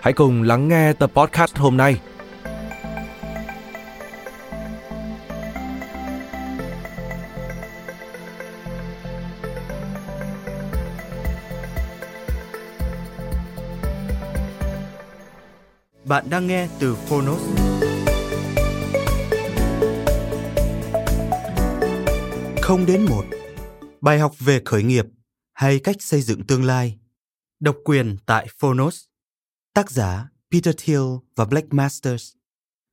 hãy cùng lắng nghe tập podcast hôm nay. Bạn đang nghe từ Phonos. Không đến một. Bài học về khởi nghiệp hay cách xây dựng tương lai. Độc quyền tại Phonos. Tác giả Peter Thiel và Black Masters.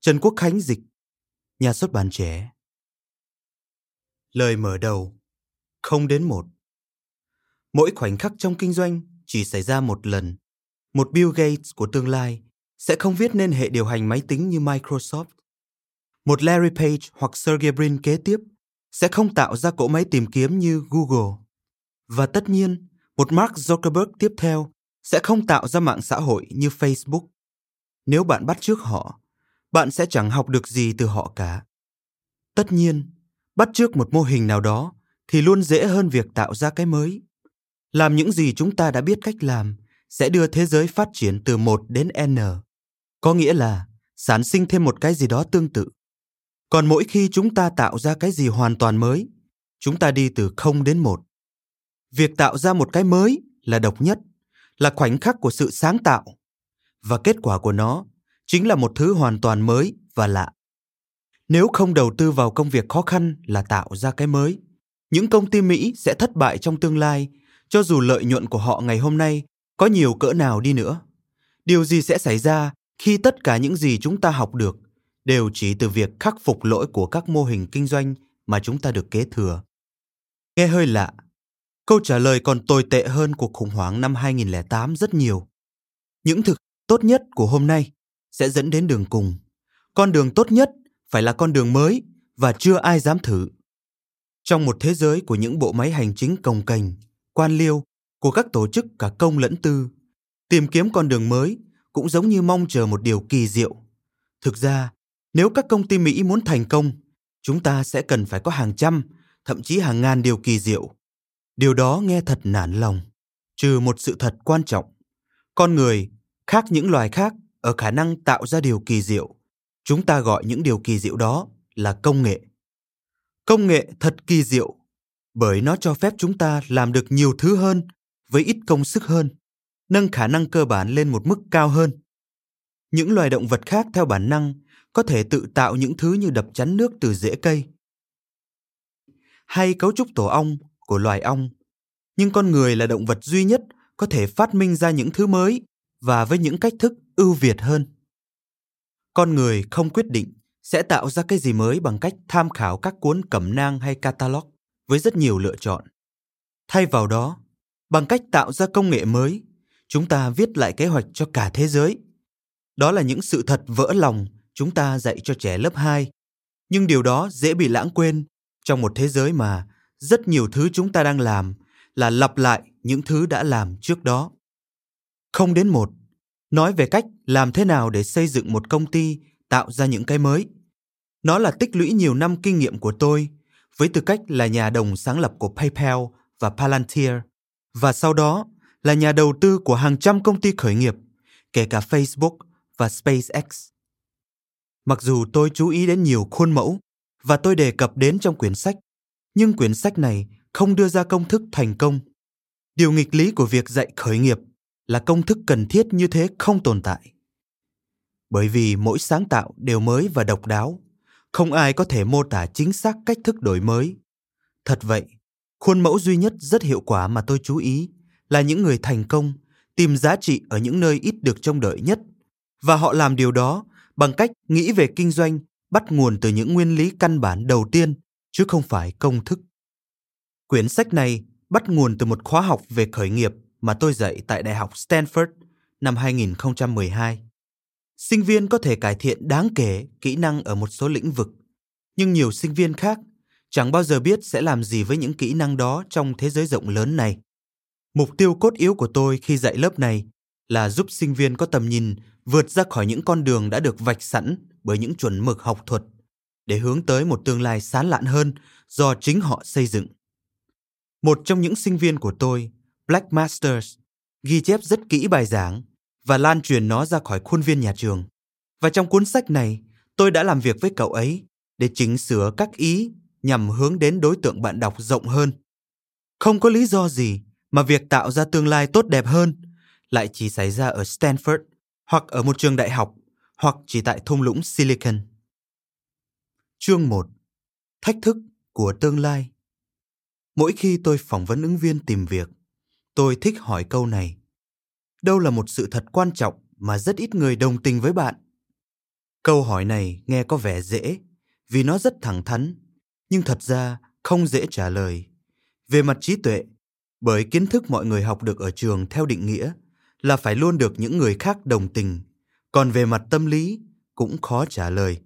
Trần Quốc Khánh dịch. Nhà xuất bản trẻ. Lời mở đầu. Không đến một. Mỗi khoảnh khắc trong kinh doanh chỉ xảy ra một lần. Một Bill Gates của tương lai sẽ không viết nên hệ điều hành máy tính như Microsoft. Một Larry Page hoặc Sergey Brin kế tiếp sẽ không tạo ra cỗ máy tìm kiếm như Google. Và tất nhiên, một Mark Zuckerberg tiếp theo sẽ không tạo ra mạng xã hội như Facebook. Nếu bạn bắt chước họ, bạn sẽ chẳng học được gì từ họ cả. Tất nhiên, bắt chước một mô hình nào đó thì luôn dễ hơn việc tạo ra cái mới. Làm những gì chúng ta đã biết cách làm sẽ đưa thế giới phát triển từ 1 đến N. Có nghĩa là sản sinh thêm một cái gì đó tương tự. Còn mỗi khi chúng ta tạo ra cái gì hoàn toàn mới, chúng ta đi từ 0 đến 1. Việc tạo ra một cái mới là độc nhất, là khoảnh khắc của sự sáng tạo. Và kết quả của nó chính là một thứ hoàn toàn mới và lạ. Nếu không đầu tư vào công việc khó khăn là tạo ra cái mới, những công ty Mỹ sẽ thất bại trong tương lai, cho dù lợi nhuận của họ ngày hôm nay có nhiều cỡ nào đi nữa. Điều gì sẽ xảy ra khi tất cả những gì chúng ta học được đều chỉ từ việc khắc phục lỗi của các mô hình kinh doanh mà chúng ta được kế thừa? Nghe hơi lạ, câu trả lời còn tồi tệ hơn cuộc khủng hoảng năm 2008 rất nhiều. Những thực tốt nhất của hôm nay sẽ dẫn đến đường cùng. Con đường tốt nhất phải là con đường mới và chưa ai dám thử. Trong một thế giới của những bộ máy hành chính cồng kềnh, quan liêu của các tổ chức cả công lẫn tư, tìm kiếm con đường mới cũng giống như mong chờ một điều kỳ diệu. Thực ra, nếu các công ty Mỹ muốn thành công, chúng ta sẽ cần phải có hàng trăm, thậm chí hàng ngàn điều kỳ diệu. Điều đó nghe thật nản lòng, trừ một sự thật quan trọng. Con người, khác những loài khác ở khả năng tạo ra điều kỳ diệu. Chúng ta gọi những điều kỳ diệu đó là công nghệ. Công nghệ thật kỳ diệu bởi nó cho phép chúng ta làm được nhiều thứ hơn với ít công sức hơn nâng khả năng cơ bản lên một mức cao hơn. Những loài động vật khác theo bản năng có thể tự tạo những thứ như đập chắn nước từ rễ cây hay cấu trúc tổ ong của loài ong. Nhưng con người là động vật duy nhất có thể phát minh ra những thứ mới và với những cách thức ưu việt hơn. Con người không quyết định sẽ tạo ra cái gì mới bằng cách tham khảo các cuốn cẩm nang hay catalog với rất nhiều lựa chọn. Thay vào đó, bằng cách tạo ra công nghệ mới, chúng ta viết lại kế hoạch cho cả thế giới. Đó là những sự thật vỡ lòng chúng ta dạy cho trẻ lớp 2. Nhưng điều đó dễ bị lãng quên trong một thế giới mà rất nhiều thứ chúng ta đang làm là lặp lại những thứ đã làm trước đó. Không đến một, nói về cách làm thế nào để xây dựng một công ty tạo ra những cái mới. Nó là tích lũy nhiều năm kinh nghiệm của tôi với tư cách là nhà đồng sáng lập của PayPal và Palantir và sau đó là nhà đầu tư của hàng trăm công ty khởi nghiệp, kể cả Facebook và SpaceX. Mặc dù tôi chú ý đến nhiều khuôn mẫu và tôi đề cập đến trong quyển sách, nhưng quyển sách này không đưa ra công thức thành công. Điều nghịch lý của việc dạy khởi nghiệp là công thức cần thiết như thế không tồn tại. Bởi vì mỗi sáng tạo đều mới và độc đáo, không ai có thể mô tả chính xác cách thức đổi mới. Thật vậy, khuôn mẫu duy nhất rất hiệu quả mà tôi chú ý là những người thành công tìm giá trị ở những nơi ít được trông đợi nhất và họ làm điều đó bằng cách nghĩ về kinh doanh bắt nguồn từ những nguyên lý căn bản đầu tiên chứ không phải công thức. Quyển sách này bắt nguồn từ một khóa học về khởi nghiệp mà tôi dạy tại Đại học Stanford năm 2012. Sinh viên có thể cải thiện đáng kể kỹ năng ở một số lĩnh vực, nhưng nhiều sinh viên khác chẳng bao giờ biết sẽ làm gì với những kỹ năng đó trong thế giới rộng lớn này. Mục tiêu cốt yếu của tôi khi dạy lớp này là giúp sinh viên có tầm nhìn vượt ra khỏi những con đường đã được vạch sẵn bởi những chuẩn mực học thuật để hướng tới một tương lai sáng lạn hơn do chính họ xây dựng. Một trong những sinh viên của tôi, Black Masters, ghi chép rất kỹ bài giảng và lan truyền nó ra khỏi khuôn viên nhà trường. Và trong cuốn sách này, tôi đã làm việc với cậu ấy để chỉnh sửa các ý nhằm hướng đến đối tượng bạn đọc rộng hơn. Không có lý do gì mà việc tạo ra tương lai tốt đẹp hơn lại chỉ xảy ra ở Stanford hoặc ở một trường đại học hoặc chỉ tại thung lũng Silicon. Chương 1. Thách thức của tương lai Mỗi khi tôi phỏng vấn ứng viên tìm việc, tôi thích hỏi câu này. Đâu là một sự thật quan trọng mà rất ít người đồng tình với bạn? Câu hỏi này nghe có vẻ dễ vì nó rất thẳng thắn, nhưng thật ra không dễ trả lời. Về mặt trí tuệ, bởi kiến thức mọi người học được ở trường theo định nghĩa là phải luôn được những người khác đồng tình, còn về mặt tâm lý cũng khó trả lời.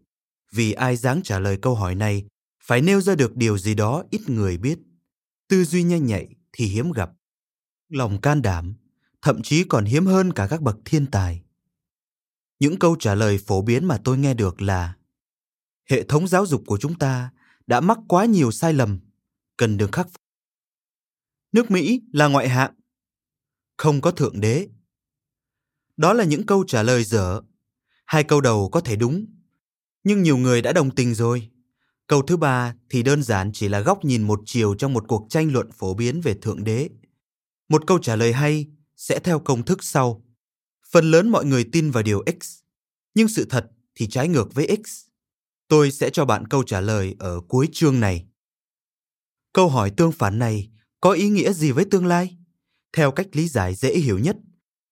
Vì ai dáng trả lời câu hỏi này, phải nêu ra được điều gì đó ít người biết. Tư duy nhanh nhạy thì hiếm gặp. Lòng can đảm, thậm chí còn hiếm hơn cả các bậc thiên tài. Những câu trả lời phổ biến mà tôi nghe được là, hệ thống giáo dục của chúng ta đã mắc quá nhiều sai lầm, cần được khắc phục. Nước mỹ là ngoại hạng, không có thượng đế. Đó là những câu trả lời dở. Hai câu đầu có thể đúng nhưng nhiều người đã đồng tình rồi Câu thứ ba thì đơn giản chỉ là góc nhìn một chiều trong một cuộc tranh luận phổ biến về Thượng Đế. Một câu trả lời hay sẽ theo công thức sau. Phần lớn mọi người tin vào điều X, nhưng sự thật thì trái ngược với X. Tôi sẽ cho bạn câu trả lời ở cuối chương này. Câu hỏi tương phản này có ý nghĩa gì với tương lai? Theo cách lý giải dễ hiểu nhất,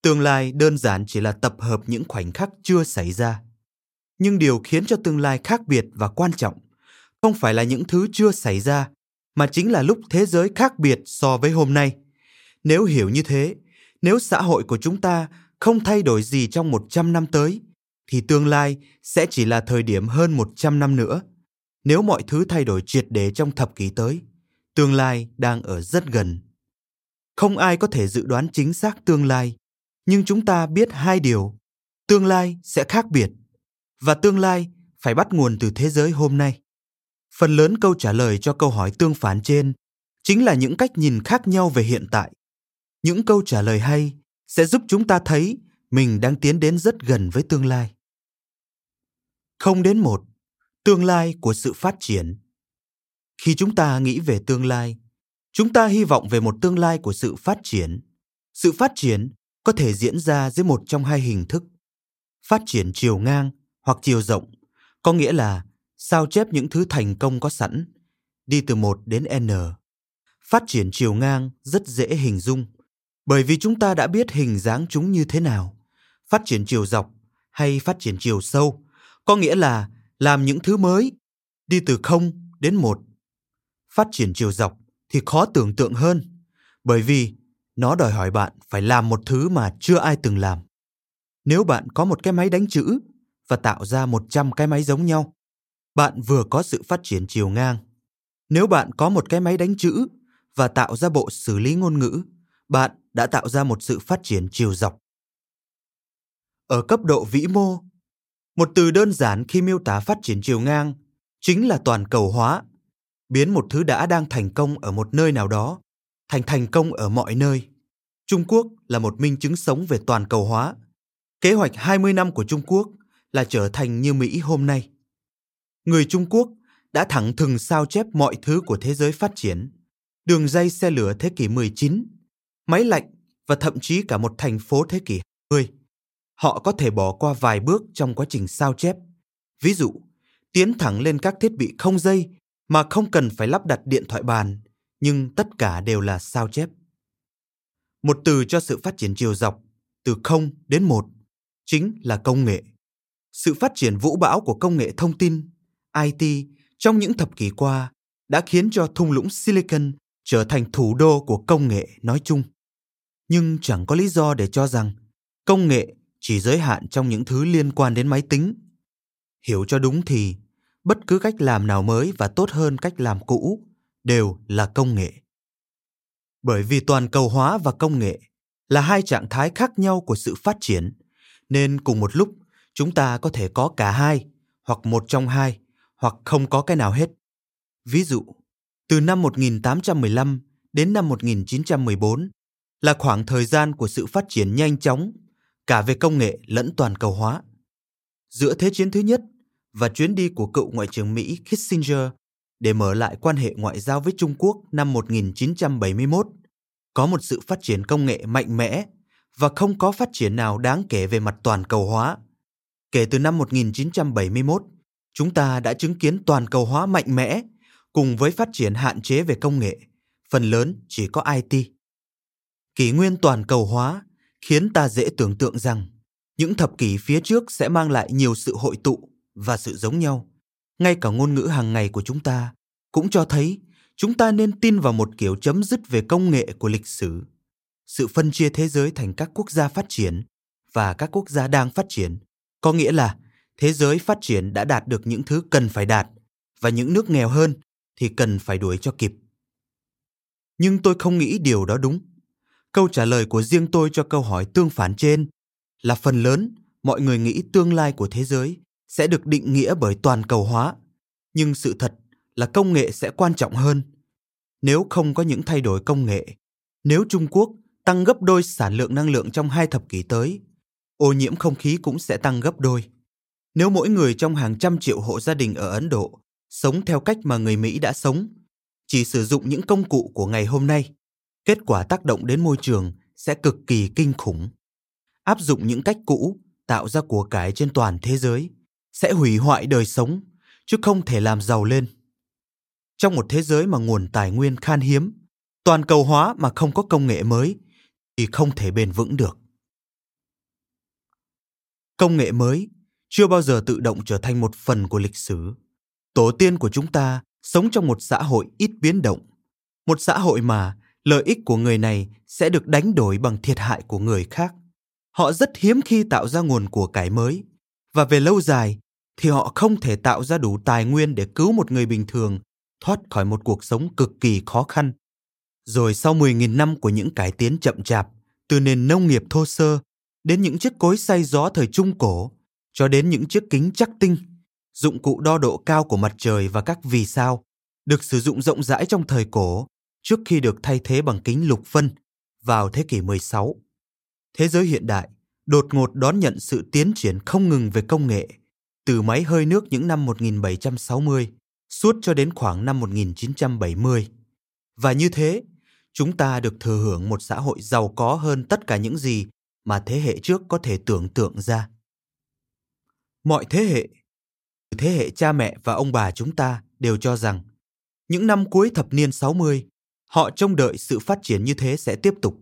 tương lai đơn giản chỉ là tập hợp những khoảnh khắc chưa xảy ra. Nhưng điều khiến cho tương lai khác biệt và quan trọng không phải là những thứ chưa xảy ra, mà chính là lúc thế giới khác biệt so với hôm nay. Nếu hiểu như thế, nếu xã hội của chúng ta không thay đổi gì trong 100 năm tới, thì tương lai sẽ chỉ là thời điểm hơn 100 năm nữa. Nếu mọi thứ thay đổi triệt để trong thập kỷ tới, tương lai đang ở rất gần. Không ai có thể dự đoán chính xác tương lai, nhưng chúng ta biết hai điều. Tương lai sẽ khác biệt, và tương lai phải bắt nguồn từ thế giới hôm nay. Phần lớn câu trả lời cho câu hỏi tương phản trên chính là những cách nhìn khác nhau về hiện tại. Những câu trả lời hay sẽ giúp chúng ta thấy mình đang tiến đến rất gần với tương lai. Không đến một, tương lai của sự phát triển. Khi chúng ta nghĩ về tương lai, chúng ta hy vọng về một tương lai của sự phát triển. Sự phát triển có thể diễn ra dưới một trong hai hình thức. Phát triển chiều ngang hoặc chiều rộng có nghĩa là sao chép những thứ thành công có sẵn, đi từ 1 đến N. Phát triển chiều ngang rất dễ hình dung, bởi vì chúng ta đã biết hình dáng chúng như thế nào. Phát triển chiều dọc hay phát triển chiều sâu, có nghĩa là làm những thứ mới, đi từ 0 đến 1. Phát triển chiều dọc thì khó tưởng tượng hơn, bởi vì nó đòi hỏi bạn phải làm một thứ mà chưa ai từng làm. Nếu bạn có một cái máy đánh chữ và tạo ra 100 cái máy giống nhau, bạn vừa có sự phát triển chiều ngang. Nếu bạn có một cái máy đánh chữ và tạo ra bộ xử lý ngôn ngữ, bạn đã tạo ra một sự phát triển chiều dọc. Ở cấp độ vĩ mô, một từ đơn giản khi miêu tả phát triển chiều ngang chính là toàn cầu hóa, biến một thứ đã đang thành công ở một nơi nào đó thành thành công ở mọi nơi. Trung Quốc là một minh chứng sống về toàn cầu hóa. Kế hoạch 20 năm của Trung Quốc là trở thành như Mỹ hôm nay người Trung Quốc đã thẳng thừng sao chép mọi thứ của thế giới phát triển. Đường dây xe lửa thế kỷ 19, máy lạnh và thậm chí cả một thành phố thế kỷ 20. họ có thể bỏ qua vài bước trong quá trình sao chép. Ví dụ, tiến thẳng lên các thiết bị không dây mà không cần phải lắp đặt điện thoại bàn, nhưng tất cả đều là sao chép. Một từ cho sự phát triển chiều dọc, từ không đến một, chính là công nghệ. Sự phát triển vũ bão của công nghệ thông tin, IT trong những thập kỷ qua đã khiến cho thung lũng Silicon trở thành thủ đô của công nghệ nói chung. Nhưng chẳng có lý do để cho rằng công nghệ chỉ giới hạn trong những thứ liên quan đến máy tính. Hiểu cho đúng thì bất cứ cách làm nào mới và tốt hơn cách làm cũ đều là công nghệ. Bởi vì toàn cầu hóa và công nghệ là hai trạng thái khác nhau của sự phát triển, nên cùng một lúc chúng ta có thể có cả hai, hoặc một trong hai, hoặc không có cái nào hết. Ví dụ, từ năm 1815 đến năm 1914 là khoảng thời gian của sự phát triển nhanh chóng cả về công nghệ lẫn toàn cầu hóa. Giữa Thế chiến thứ nhất và chuyến đi của cựu Ngoại trưởng Mỹ Kissinger để mở lại quan hệ ngoại giao với Trung Quốc năm 1971, có một sự phát triển công nghệ mạnh mẽ và không có phát triển nào đáng kể về mặt toàn cầu hóa. Kể từ năm 1971, chúng ta đã chứng kiến toàn cầu hóa mạnh mẽ cùng với phát triển hạn chế về công nghệ, phần lớn chỉ có IT. Kỷ nguyên toàn cầu hóa khiến ta dễ tưởng tượng rằng những thập kỷ phía trước sẽ mang lại nhiều sự hội tụ và sự giống nhau. Ngay cả ngôn ngữ hàng ngày của chúng ta cũng cho thấy chúng ta nên tin vào một kiểu chấm dứt về công nghệ của lịch sử. Sự phân chia thế giới thành các quốc gia phát triển và các quốc gia đang phát triển có nghĩa là thế giới phát triển đã đạt được những thứ cần phải đạt và những nước nghèo hơn thì cần phải đuổi cho kịp. Nhưng tôi không nghĩ điều đó đúng câu trả lời của riêng tôi cho câu hỏi tương phản trên là phần lớn mọi người nghĩ tương lai của thế giới sẽ được định nghĩa bởi toàn cầu hóa, nhưng sự thật là công nghệ sẽ quan trọng hơn nếu không có những thay đổi công nghệ, nếu trung quốc tăng gấp đôi sản lượng năng lượng trong hai thập kỷ tới ô nhiễm không khí cũng sẽ tăng gấp đôi nếu mỗi người trong hàng trăm triệu hộ gia đình ở ấn độ sống theo cách mà người mỹ đã sống chỉ sử dụng những công cụ của ngày hôm nay kết quả tác động đến môi trường sẽ cực kỳ kinh khủng. Áp dụng những cách cũ tạo ra của cải trên toàn thế giới sẽ hủy hoại đời sống chứ không thể làm giàu lên. Trong một thế giới mà nguồn tài nguyên khan hiếm, toàn cầu hóa mà không có công nghệ mới thì không thể bền vững được. Công nghệ mới chưa bao giờ tự động trở thành một phần của lịch sử. Tổ tiên của chúng ta sống trong một xã hội ít biến động, một xã hội mà lợi ích của người này sẽ được đánh đổi bằng thiệt hại của người khác. Họ rất hiếm khi tạo ra nguồn của cải mới và về lâu dài thì họ không thể tạo ra đủ tài nguyên để cứu một người bình thường thoát khỏi một cuộc sống cực kỳ khó khăn. Rồi sau 10.000 năm của những cải tiến chậm chạp, từ nền nông nghiệp thô sơ đến những chiếc cối xay gió thời Trung Cổ, cho đến những chiếc kính chắc tinh, dụng cụ đo độ cao của mặt trời và các vì sao, được sử dụng rộng rãi trong thời cổ trước khi được thay thế bằng kính lục phân vào thế kỷ 16. Thế giới hiện đại đột ngột đón nhận sự tiến triển không ngừng về công nghệ, từ máy hơi nước những năm 1760 suốt cho đến khoảng năm 1970. Và như thế, chúng ta được thừa hưởng một xã hội giàu có hơn tất cả những gì mà thế hệ trước có thể tưởng tượng ra. Mọi thế hệ, thế hệ cha mẹ và ông bà chúng ta đều cho rằng những năm cuối thập niên 60 Họ trông đợi sự phát triển như thế sẽ tiếp tục.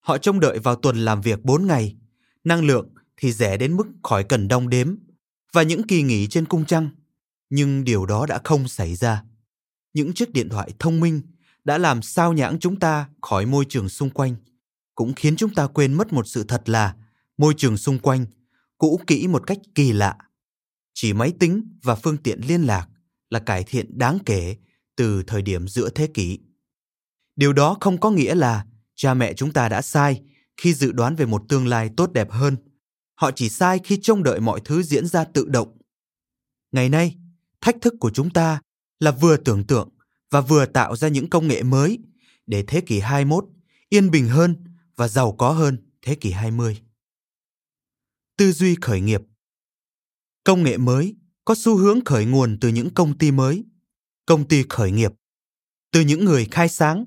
Họ trông đợi vào tuần làm việc 4 ngày, năng lượng thì rẻ đến mức khỏi cần đong đếm, và những kỳ nghỉ trên cung trăng. Nhưng điều đó đã không xảy ra. Những chiếc điện thoại thông minh đã làm sao nhãng chúng ta khỏi môi trường xung quanh, cũng khiến chúng ta quên mất một sự thật là môi trường xung quanh cũ kỹ một cách kỳ lạ. Chỉ máy tính và phương tiện liên lạc là cải thiện đáng kể từ thời điểm giữa thế kỷ. Điều đó không có nghĩa là cha mẹ chúng ta đã sai khi dự đoán về một tương lai tốt đẹp hơn. Họ chỉ sai khi trông đợi mọi thứ diễn ra tự động. Ngày nay, thách thức của chúng ta là vừa tưởng tượng và vừa tạo ra những công nghệ mới để thế kỷ 21 yên bình hơn và giàu có hơn thế kỷ 20. Tư duy khởi nghiệp Công nghệ mới có xu hướng khởi nguồn từ những công ty mới, công ty khởi nghiệp, từ những người khai sáng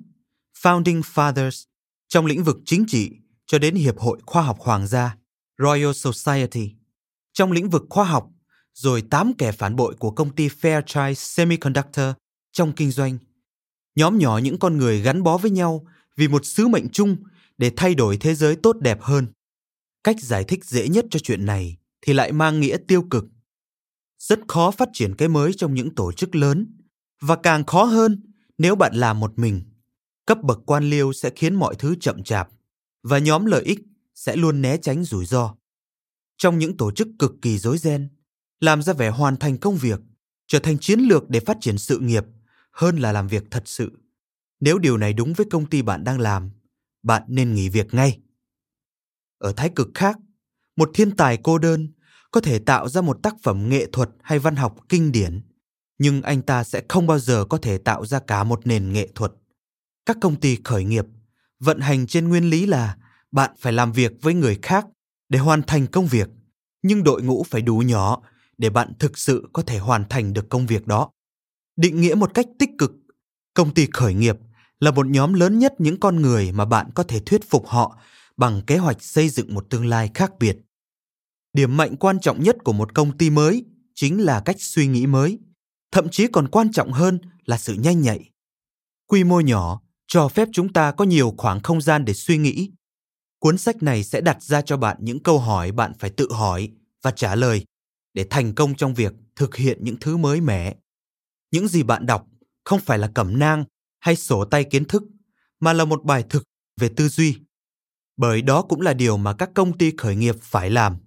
Founding Fathers trong lĩnh vực chính trị cho đến Hiệp hội Khoa học Hoàng gia. Royal Society. Trong lĩnh vực khoa học, rồi tám kẻ phản bội của công ty Fairchild Semiconductor trong kinh doanh. Nhóm nhỏ những con người gắn bó với nhau vì một sứ mệnh chung để thay đổi thế giới tốt đẹp hơn. Cách giải thích dễ nhất cho chuyện này thì lại mang nghĩa tiêu cực. Rất khó phát triển cái mới trong những tổ chức lớn và càng khó hơn nếu bạn làm một mình. Cấp bậc quan liêu sẽ khiến mọi thứ chậm chạp và nhóm lợi ích sẽ luôn né tránh rủi ro. Trong những tổ chức cực kỳ rối ren, làm ra vẻ hoàn thành công việc, trở thành chiến lược để phát triển sự nghiệp hơn là làm việc thật sự. Nếu điều này đúng với công ty bạn đang làm, bạn nên nghỉ việc ngay. Ở thái cực khác, một thiên tài cô đơn có thể tạo ra một tác phẩm nghệ thuật hay văn học kinh điển, nhưng anh ta sẽ không bao giờ có thể tạo ra cả một nền nghệ thuật. Các công ty khởi nghiệp vận hành trên nguyên lý là bạn phải làm việc với người khác để hoàn thành công việc, nhưng đội ngũ phải đủ nhỏ để bạn thực sự có thể hoàn thành được công việc đó. Định nghĩa một cách tích cực, công ty khởi nghiệp là một nhóm lớn nhất những con người mà bạn có thể thuyết phục họ bằng kế hoạch xây dựng một tương lai khác biệt. Điểm mạnh quan trọng nhất của một công ty mới chính là cách suy nghĩ mới, thậm chí còn quan trọng hơn là sự nhanh nhạy. Quy mô nhỏ cho phép chúng ta có nhiều khoảng không gian để suy nghĩ. Cuốn sách này sẽ đặt ra cho bạn những câu hỏi bạn phải tự hỏi và trả lời để thành công trong việc thực hiện những thứ mới mẻ. Những gì bạn đọc không phải là cẩm nang hay sổ tay kiến thức, mà là một bài thực về tư duy. Bởi đó cũng là điều mà các công ty khởi nghiệp phải làm.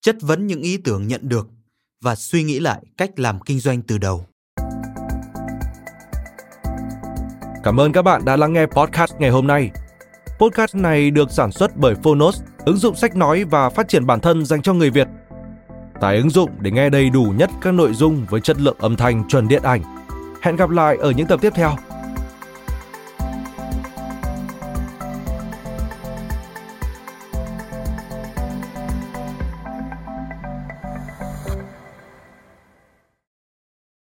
Chất vấn những ý tưởng nhận được và suy nghĩ lại cách làm kinh doanh từ đầu. Cảm ơn các bạn đã lắng nghe podcast ngày hôm nay. Podcast này được sản xuất bởi Phonos, ứng dụng sách nói và phát triển bản thân dành cho người Việt. Tải ứng dụng để nghe đầy đủ nhất các nội dung với chất lượng âm thanh chuẩn điện ảnh. Hẹn gặp lại ở những tập tiếp theo.